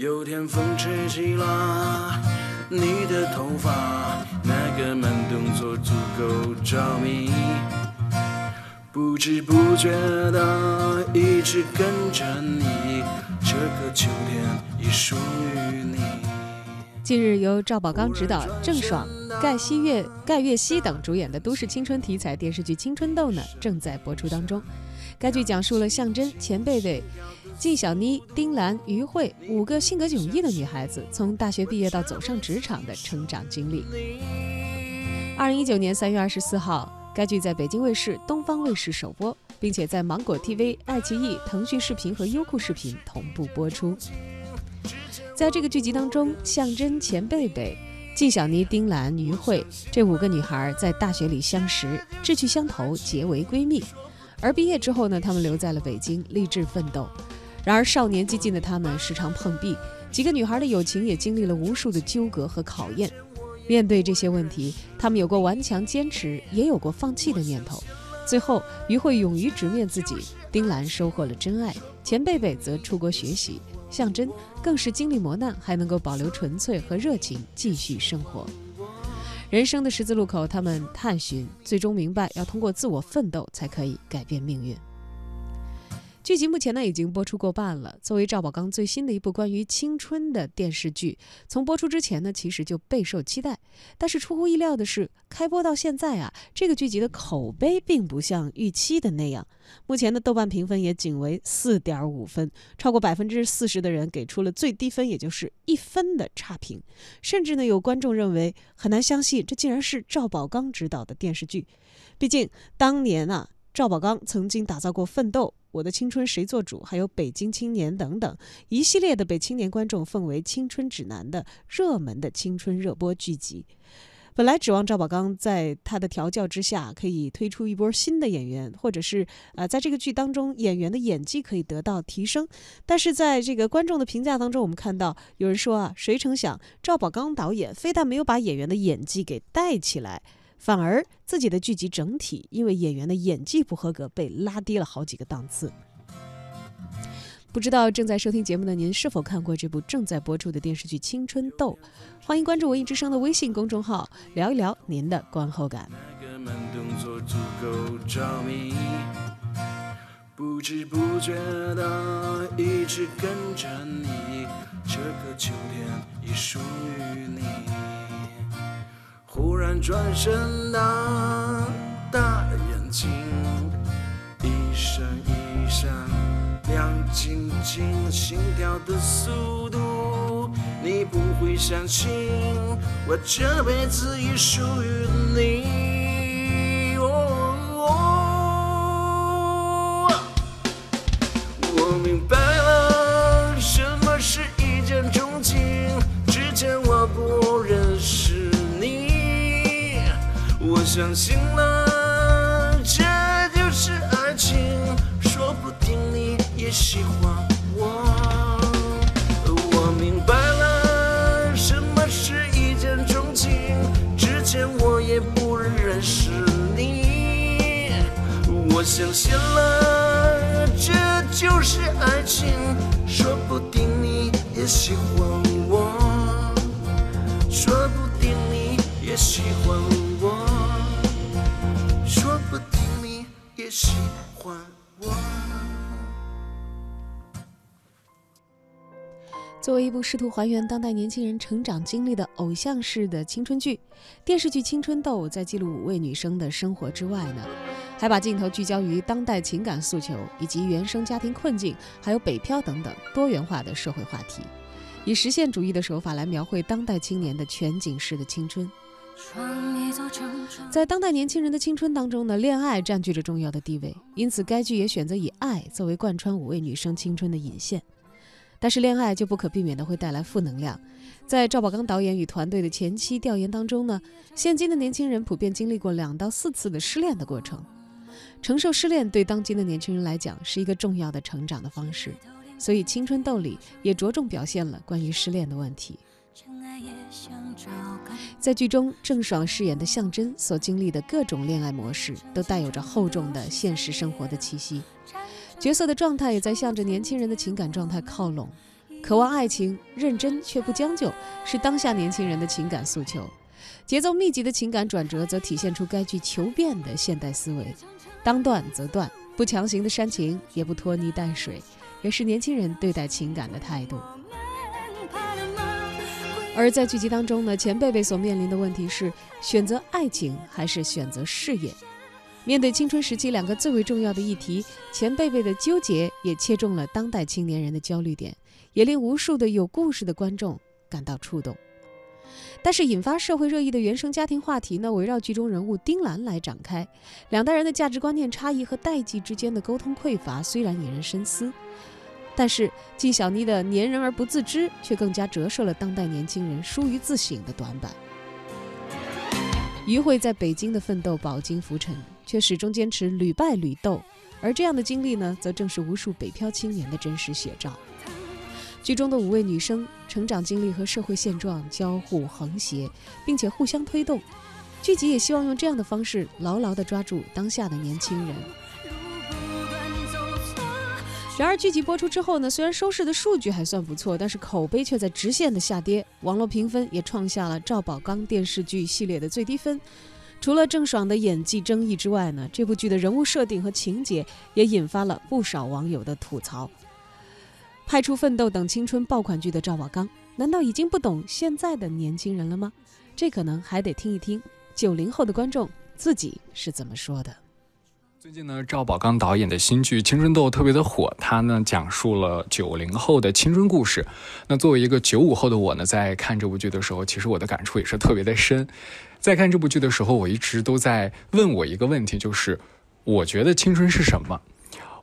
有天风吹起了你的头发，那个慢动作足够着迷，不知不觉的一直跟着你，这个秋天已属于你。近日，由赵宝刚执导、郑爽、盖希月、盖月熙等主演的都市青春题材电视剧《青春痘》呢，正在播出当中。该剧讲述了向真、钱贝贝。季小妮、丁兰、于慧五个性格迥异的女孩子从大学毕业到走上职场的成长经历。二零一九年三月二十四号，该剧在北京卫视、东方卫视首播，并且在芒果 TV、爱奇艺、腾讯视频和优酷视频同步播出。在这个剧集当中，向真、钱贝贝、季小妮、丁兰、于慧这五个女孩在大学里相识，志趣相投，结为闺蜜。而毕业之后呢，她们留在了北京，励志奋斗。然而，少年激进的他们时常碰壁，几个女孩的友情也经历了无数的纠葛和考验。面对这些问题，他们有过顽强坚持，也有过放弃的念头。最后，于慧勇于直面自己，丁兰收获了真爱，钱贝贝则出国学习，向真更是经历磨难还能够保留纯粹和热情，继续生活。人生的十字路口，他们探寻，最终明白要通过自我奋斗才可以改变命运。剧集目前呢已经播出过半了。作为赵宝刚最新的一部关于青春的电视剧，从播出之前呢，其实就备受期待。但是出乎意料的是，开播到现在啊，这个剧集的口碑并不像预期的那样。目前的豆瓣评分也仅为四点五分，超过百分之四十的人给出了最低分，也就是一分的差评。甚至呢，有观众认为很难相信，这竟然是赵宝刚执导的电视剧。毕竟当年啊，赵宝刚曾经打造过《奋斗》。我的青春谁做主？还有北京青年等等一系列的被青年观众奉为青春指南的热门的青春热播剧集。本来指望赵宝刚在他的调教之下，可以推出一波新的演员，或者是呃，在这个剧当中演员的演技可以得到提升。但是在这个观众的评价当中，我们看到有人说啊，谁成想赵宝刚导演非但没有把演员的演技给带起来。反而自己的剧集整体因为演员的演技不合格被拉低了好几个档次。不知道正在收听节目的您是否看过这部正在播出的电视剧《青春痘》？欢迎关注文艺之声的微信公众号，聊一聊您的观后感。不知不觉的一直跟着你，这个秋天已属于你。忽然转身那大眼睛，一闪一闪亮晶晶，心跳的速度，你不会相信，我这辈子已属于你。相信了，这就是爱情，说不定你也喜欢我。我明白了，什么是一见钟情，之前我也不认识你。我相信了，作为一部试图还原当代年轻人成长经历的偶像式的青春剧，电视剧《青春痘》在记录五位女生的生活之外呢，还把镜头聚焦于当代情感诉求以及原生家庭困境，还有北漂等等多元化的社会话题，以实现主义的手法来描绘当代青年的全景式的青春。在当代年轻人的青春当中呢，恋爱占据着重要的地位，因此该剧也选择以爱作为贯穿五位女生青春的引线。但是恋爱就不可避免的会带来负能量。在赵宝刚导演与团队的前期调研当中呢，现今的年轻人普遍经历过两到四次的失恋的过程，承受失恋对当今的年轻人来讲是一个重要的成长的方式，所以《青春痘》里也着重表现了关于失恋的问题。在剧中，郑爽饰演的向真所经历的各种恋爱模式，都带有着厚重的现实生活的气息。角色的状态也在向着年轻人的情感状态靠拢。渴望爱情，认真却不将就，是当下年轻人的情感诉求。节奏密集的情感转折，则体现出该剧求变的现代思维。当断则断，不强行的煽情，也不拖泥带水，也是年轻人对待情感的态度。而在剧集当中呢，钱贝贝所面临的问题是选择爱情还是选择事业。面对青春时期两个最为重要的议题，钱贝贝的纠结也切中了当代青年人的焦虑点，也令无数的有故事的观众感到触动。但是，引发社会热议的原生家庭话题呢，围绕剧中人物丁兰来展开。两代人的价值观念差异和代际之间的沟通匮乏，虽然引人深思。但是，纪晓妮的粘人而不自知，却更加折射了当代年轻人疏于自省的短板。于慧在北京的奋斗饱经浮沉，却始终坚持屡败屡斗，而这样的经历呢，则正是无数北漂青年的真实写照。剧中的五位女生成长经历和社会现状交互横斜，并且互相推动。剧集也希望用这样的方式，牢牢地抓住当下的年轻人。然而，剧集播出之后呢，虽然收视的数据还算不错，但是口碑却在直线的下跌，网络评分也创下了赵宝刚电视剧系列的最低分。除了郑爽的演技争议之外呢，这部剧的人物设定和情节也引发了不少网友的吐槽。拍出奋斗等青春爆款剧的赵宝刚，难道已经不懂现在的年轻人了吗？这可能还得听一听九零后的观众自己是怎么说的。最近呢，赵宝刚导演的新剧《青春痘》特别的火，他呢讲述了九零后的青春故事。那作为一个九五后的我呢，在看这部剧的时候，其实我的感触也是特别的深。在看这部剧的时候，我一直都在问我一个问题，就是我觉得青春是什么？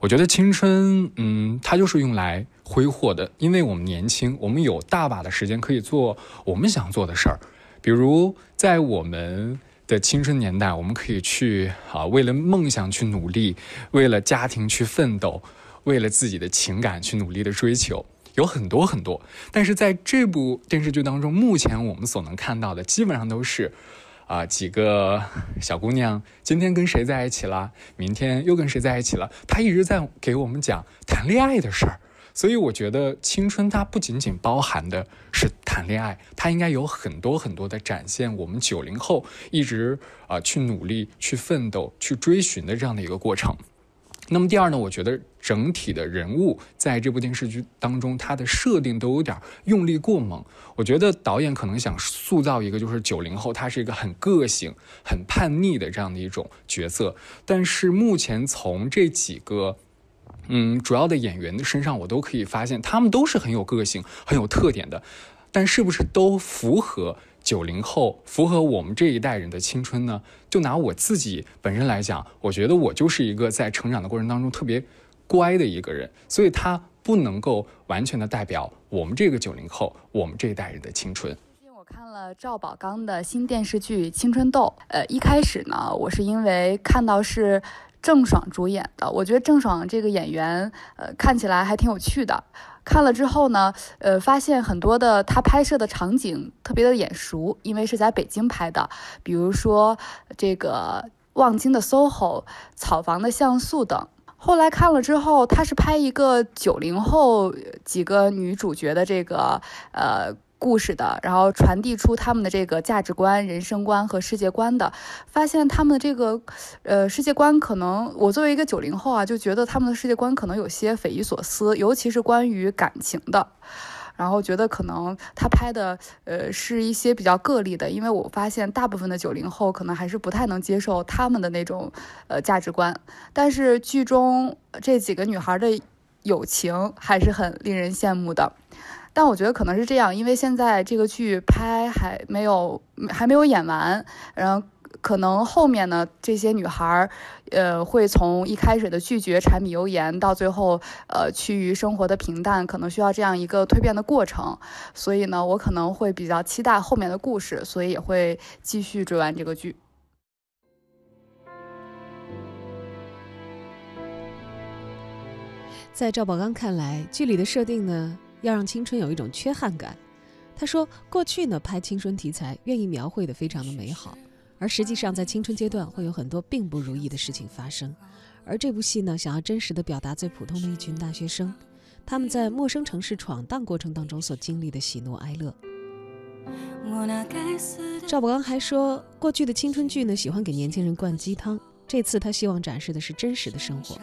我觉得青春，嗯，它就是用来挥霍的，因为我们年轻，我们有大把的时间可以做我们想做的事儿，比如在我们。的青春年代，我们可以去啊，为了梦想去努力，为了家庭去奋斗，为了自己的情感去努力的追求，有很多很多。但是在这部电视剧当中，目前我们所能看到的，基本上都是啊几个 小姑娘今天跟谁在一起了，明天又跟谁在一起了，她一直在给我们讲谈恋爱的事儿。所以我觉得青春它不仅仅包含的是谈恋爱，它应该有很多很多的展现。我们九零后一直啊去努力、去奋斗、去追寻的这样的一个过程。那么第二呢，我觉得整体的人物在这部电视剧当中，它的设定都有点用力过猛。我觉得导演可能想塑造一个就是九零后，他是一个很个性、很叛逆的这样的一种角色。但是目前从这几个。嗯，主要的演员的身上，我都可以发现，他们都是很有个性、很有特点的。但是不是都符合九零后、符合我们这一代人的青春呢？就拿我自己本身来讲，我觉得我就是一个在成长的过程当中特别乖的一个人，所以他不能够完全的代表我们这个九零后、我们这一代人的青春。最近我看了赵宝刚的新电视剧《青春痘》，呃，一开始呢，我是因为看到是。郑爽主演的，我觉得郑爽这个演员，呃，看起来还挺有趣的。看了之后呢，呃，发现很多的她拍摄的场景特别的眼熟，因为是在北京拍的，比如说这个望京的 SOHO、草房的像素等。后来看了之后，她是拍一个九零后几个女主角的这个，呃。故事的，然后传递出他们的这个价值观、人生观和世界观的，发现他们的这个，呃，世界观可能我作为一个九零后啊，就觉得他们的世界观可能有些匪夷所思，尤其是关于感情的，然后觉得可能他拍的，呃，是一些比较个例的，因为我发现大部分的九零后可能还是不太能接受他们的那种，呃，价值观，但是剧中这几个女孩的友情还是很令人羡慕的。但我觉得可能是这样，因为现在这个剧拍还没有还没有演完，然后可能后面呢，这些女孩儿，呃，会从一开始的拒绝柴米油盐，到最后呃趋于生活的平淡，可能需要这样一个蜕变的过程。所以呢，我可能会比较期待后面的故事，所以也会继续追完这个剧。在赵宝刚看来，剧里的设定呢？要让青春有一种缺憾感，他说：“过去呢，拍青春题材，愿意描绘的非常的美好，而实际上在青春阶段会有很多并不如意的事情发生。而这部戏呢，想要真实的表达最普通的一群大学生，他们在陌生城市闯荡过程当中所经历的喜怒哀乐。赵宝刚还说，过去的青春剧呢，喜欢给年轻人灌鸡汤，这次他希望展示的是真实的生活。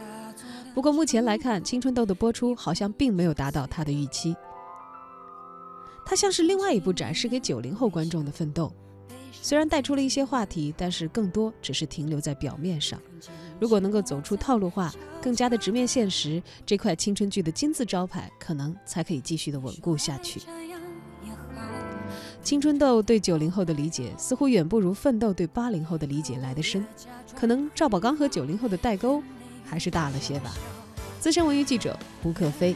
不过目前来看，《青春痘》的播出好像并没有达到他的预期。它像是另外一部展示给九零后观众的奋斗，虽然带出了一些话题，但是更多只是停留在表面上。如果能够走出套路化，更加的直面现实，这块青春剧的金字招牌可能才可以继续的稳固下去。青春痘对九零后的理解似乎远不如奋斗对八零后的理解来得深，可能赵宝刚和九零后的代沟还是大了些吧。资深文娱记者胡可飞，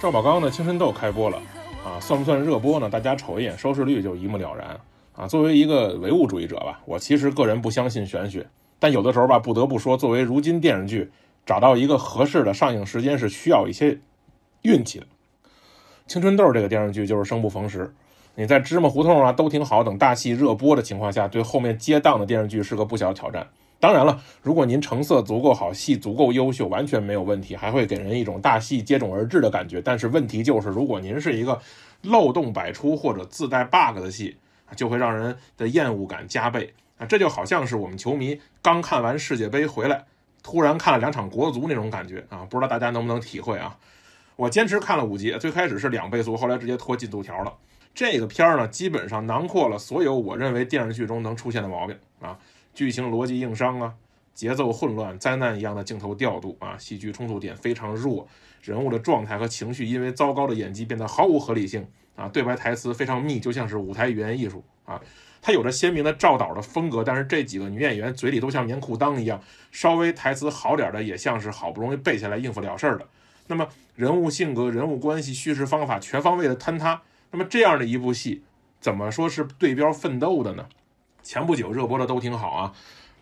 赵宝刚的青春痘开播了啊，算不算热播呢？大家瞅一眼收视率就一目了然啊。作为一个唯物主义者吧，我其实个人不相信玄学，但有的时候吧，不得不说，作为如今电视剧找到一个合适的上映时间是需要一些运气的。青春痘这个电视剧就是生不逢时。你在芝麻胡同啊都挺好等大戏热播的情况下，对后面接档的电视剧是个不小的挑战。当然了，如果您成色足够好，戏足够优秀，完全没有问题，还会给人一种大戏接踵而至的感觉。但是问题就是，如果您是一个漏洞百出或者自带 bug 的戏，就会让人的厌恶感加倍啊！这就好像是我们球迷刚看完世界杯回来，突然看了两场国足那种感觉啊！不知道大家能不能体会啊？我坚持看了五集，最开始是两倍速，后来直接拖进度条了。这个片儿呢，基本上囊括了所有我认为电视剧中能出现的毛病啊，剧情逻辑硬伤啊，节奏混乱，灾难一样的镜头调度啊，戏剧冲突点非常弱，人物的状态和情绪因为糟糕的演技变得毫无合理性啊，对白台词非常密，就像是舞台语言艺术啊，它有着鲜明的赵导的风格，但是这几个女演员嘴里都像棉裤裆一样，稍微台词好点的也像是好不容易背下来应付了事儿的，那么人物性格、人物关系、叙事方法全方位的坍塌。那么这样的一部戏，怎么说是对标奋斗的呢？前不久热播的都挺好啊。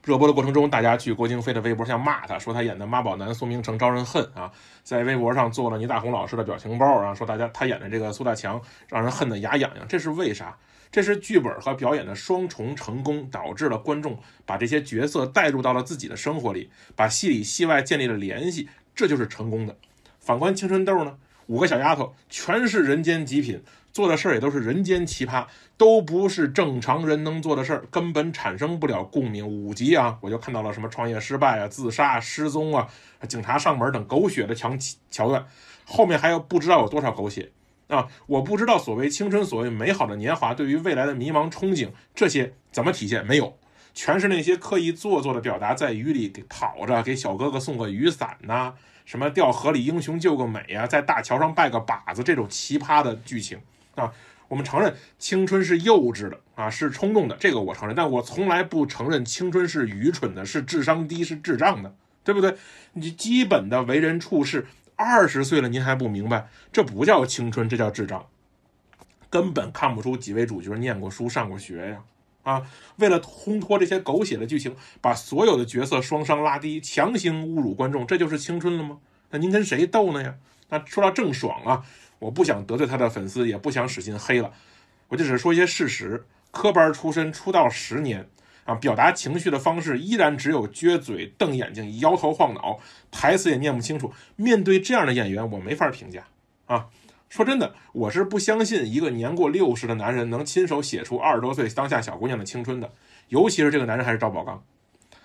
热播的过程中，大家去郭京飞的微博上骂他，说他演的妈宝男苏明成招人恨啊。在微博上做了倪大红老师的表情包，然后说大家他演的这个苏大强让人恨得牙痒痒。这是为啥？这是剧本和表演的双重成功，导致了观众把这些角色带入到了自己的生活里，把戏里戏外建立了联系，这就是成功的。反观青春痘呢，五个小丫头全是人间极品。做的事儿也都是人间奇葩，都不是正常人能做的事儿，根本产生不了共鸣。五集啊，我就看到了什么创业失败啊、自杀、失踪啊、警察上门等狗血的强桥段，后面还有不知道有多少狗血啊！我不知道所谓青春、所谓美好的年华，对于未来的迷茫憧憬，这些怎么体现？没有，全是那些刻意做作的表达，在雨里给跑着，给小哥哥送个雨伞呐，什么掉河里英雄救个美啊，在大桥上拜个把子，这种奇葩的剧情。啊，我们承认青春是幼稚的啊，是冲动的，这个我承认。但我从来不承认青春是愚蠢的，是智商低，是智障的，对不对？你基本的为人处事，二十岁了您还不明白，这不叫青春，这叫智障。根本看不出几位主角念过书、上过学呀！啊，为了烘托这些狗血的剧情，把所有的角色双商拉低，强行侮辱观众，这就是青春了吗？那您跟谁斗呢呀？那说到郑爽啊。我不想得罪他的粉丝，也不想使劲黑了，我就只是说一些事实。科班出身，出道十年啊，表达情绪的方式依然只有撅嘴、瞪眼睛、摇头晃脑，台词也念不清楚。面对这样的演员，我没法评价啊。说真的，我是不相信一个年过六十的男人能亲手写出二十多岁当下小姑娘的青春的，尤其是这个男人还是赵宝刚，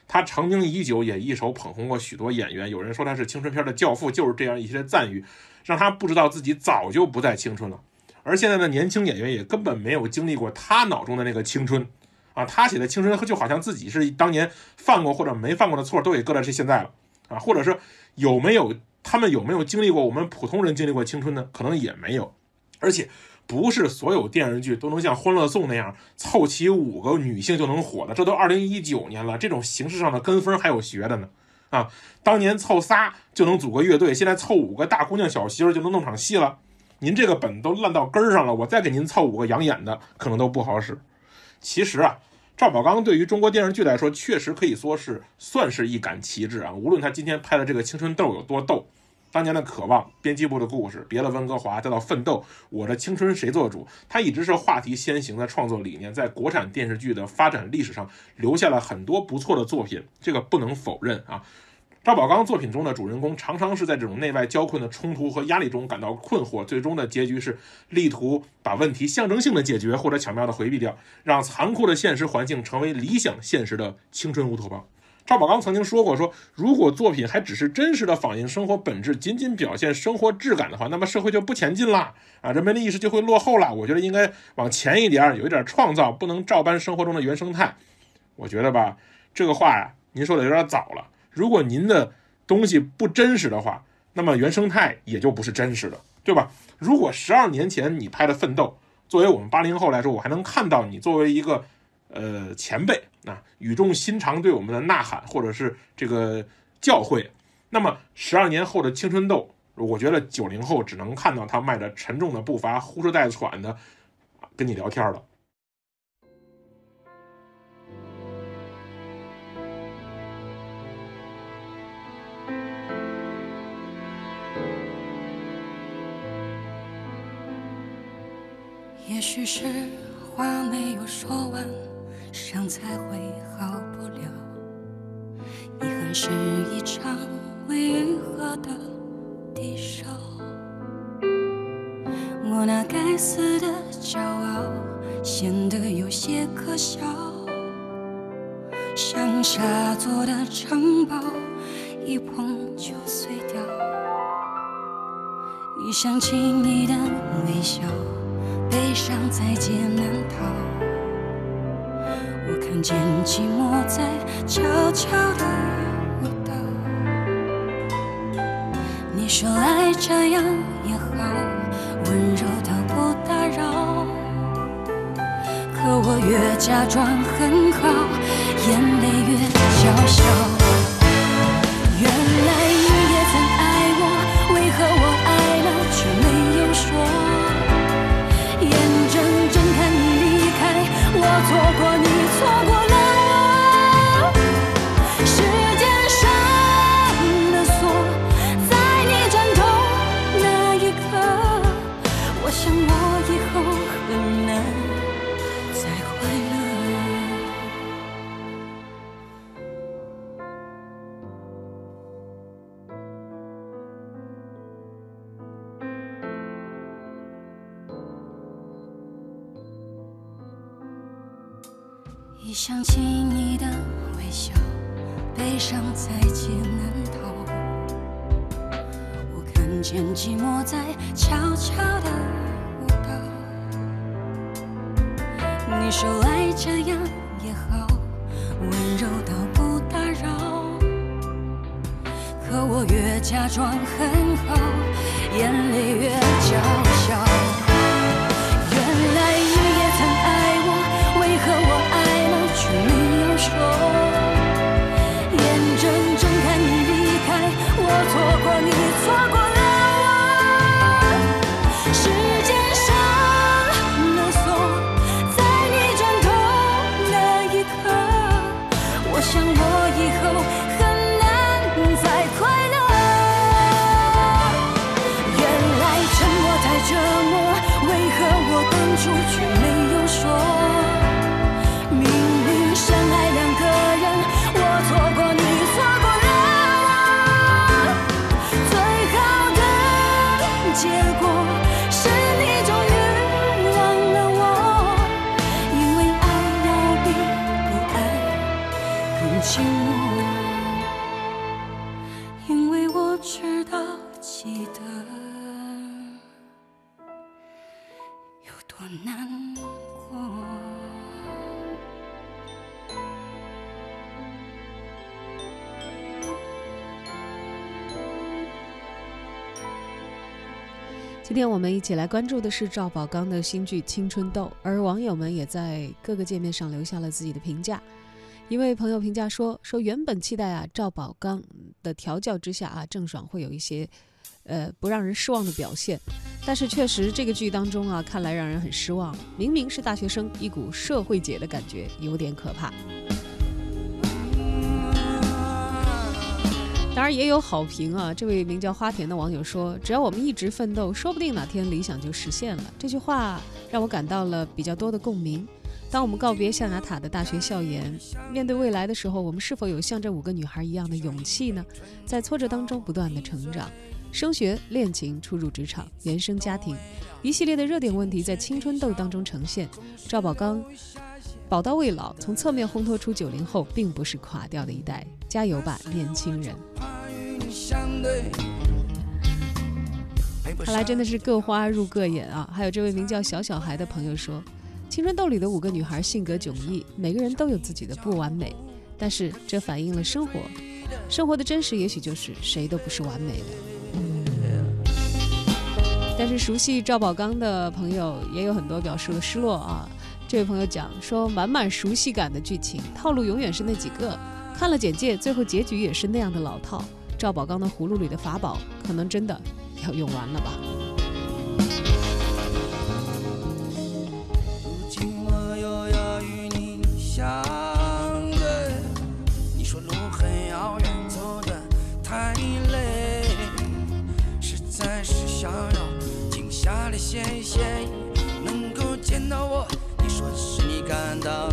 他成名已久，也一手捧红过许多演员。有人说他是青春片的教父，就是这样一些赞誉。让他不知道自己早就不再青春了，而现在的年轻演员也根本没有经历过他脑中的那个青春，啊，他写的青春就好像自己是当年犯过或者没犯过的错都给搁在这现在了，啊，或者是有没有他们有没有经历过我们普通人经历过青春呢？可能也没有，而且不是所有电视剧都能像《欢乐颂》那样凑齐五个女性就能火的，这都二零一九年了，这种形式上的跟风还有学的呢。啊，当年凑仨就能组个乐队，现在凑五个大姑娘小媳妇就能弄场戏了。您这个本都烂到根儿上了，我再给您凑五个养眼的，可能都不好使。其实啊，赵宝刚对于中国电视剧来说，确实可以说是算是一杆旗帜啊。无论他今天拍的这个青春痘有多逗，当年的渴望、编辑部的故事、别了温哥华，再到奋斗，我的青春谁做主，他一直是话题先行的创作理念，在国产电视剧的发展历史上留下了很多不错的作品，这个不能否认啊。赵宝刚作品中的主人公常常是在这种内外交困的冲突和压力中感到困惑，最终的结局是力图把问题象征性的解决或者巧妙的回避掉，让残酷的现实环境成为理想现实的青春乌托邦。赵宝刚曾经说过：“说如果作品还只是真实的反映生活本质，仅仅表现生活质感的话，那么社会就不前进了啊，人们的意识就会落后了。我觉得应该往前一点，有一点创造，不能照搬生活中的原生态。我觉得吧，这个话呀，您说的有点早了。如果您的东西不真实的话，那么原生态也就不是真实的，对吧？如果十二年前你拍的《奋斗》，作为我们八零后来说，我还能看到你作为一个。”呃，前辈啊，语重心长对我们的呐喊，或者是这个教诲。那么十二年后的青春痘，我觉得九零后只能看到他迈着沉重的步伐，呼哧带喘的跟你聊天了。也许是话没有说完。伤才会好不了，遗憾是一场未愈合的低烧。我那该死的骄傲显得有些可笑，像沙做的城堡，一碰就碎掉。一想起你的微笑，悲伤在劫难逃。看见寂寞在悄悄地舞蹈。你说爱这样也好，温柔到不打扰。可我越假装很好，眼泪越娇小。想起你的微笑，悲伤在劫难逃。我看见寂寞在悄悄的舞蹈。你说爱这样也好，温柔到不打扰。可我越假装很好，眼泪越结果是你终于忘了我因为爱要比不爱更寂今天我们一起来关注的是赵宝刚的新剧《青春痘》，而网友们也在各个界面上留下了自己的评价。一位朋友评价说：“说原本期待啊赵宝刚的调教之下啊郑爽会有一些，呃不让人失望的表现，但是确实这个剧当中啊看来让人很失望。明明是大学生，一股社会姐的感觉有点可怕。”当然也有好评啊！这位名叫花田的网友说：“只要我们一直奋斗，说不定哪天理想就实现了。”这句话让我感到了比较多的共鸣。当我们告别象牙塔的大学校园，面对未来的时候，我们是否有像这五个女孩一样的勇气呢？在挫折当中不断的成长，升学、恋情、初入职场、原生家庭，一系列的热点问题在青春痘当中呈现。赵宝刚宝刀未老，从侧面烘托出九零后并不是垮掉的一代，加油吧，年轻人！看来真的是各花入各眼啊！还有这位名叫小小孩的朋友说，青春痘里的五个女孩性格迥异，每个人都有自己的不完美，但是这反映了生活，生活的真实也许就是谁都不是完美的。但是熟悉赵宝刚的朋友也有很多表示了失落啊！这位朋友讲说，满满熟悉感的剧情套路永远是那几个，看了简介，最后结局也是那样的老套。赵宝刚的葫芦里的法宝，可能真的。要用完了吧？如今我又要与你相对，你说路很遥远，走的太累，实在是想要静下来歇一歇，能够见到我，感到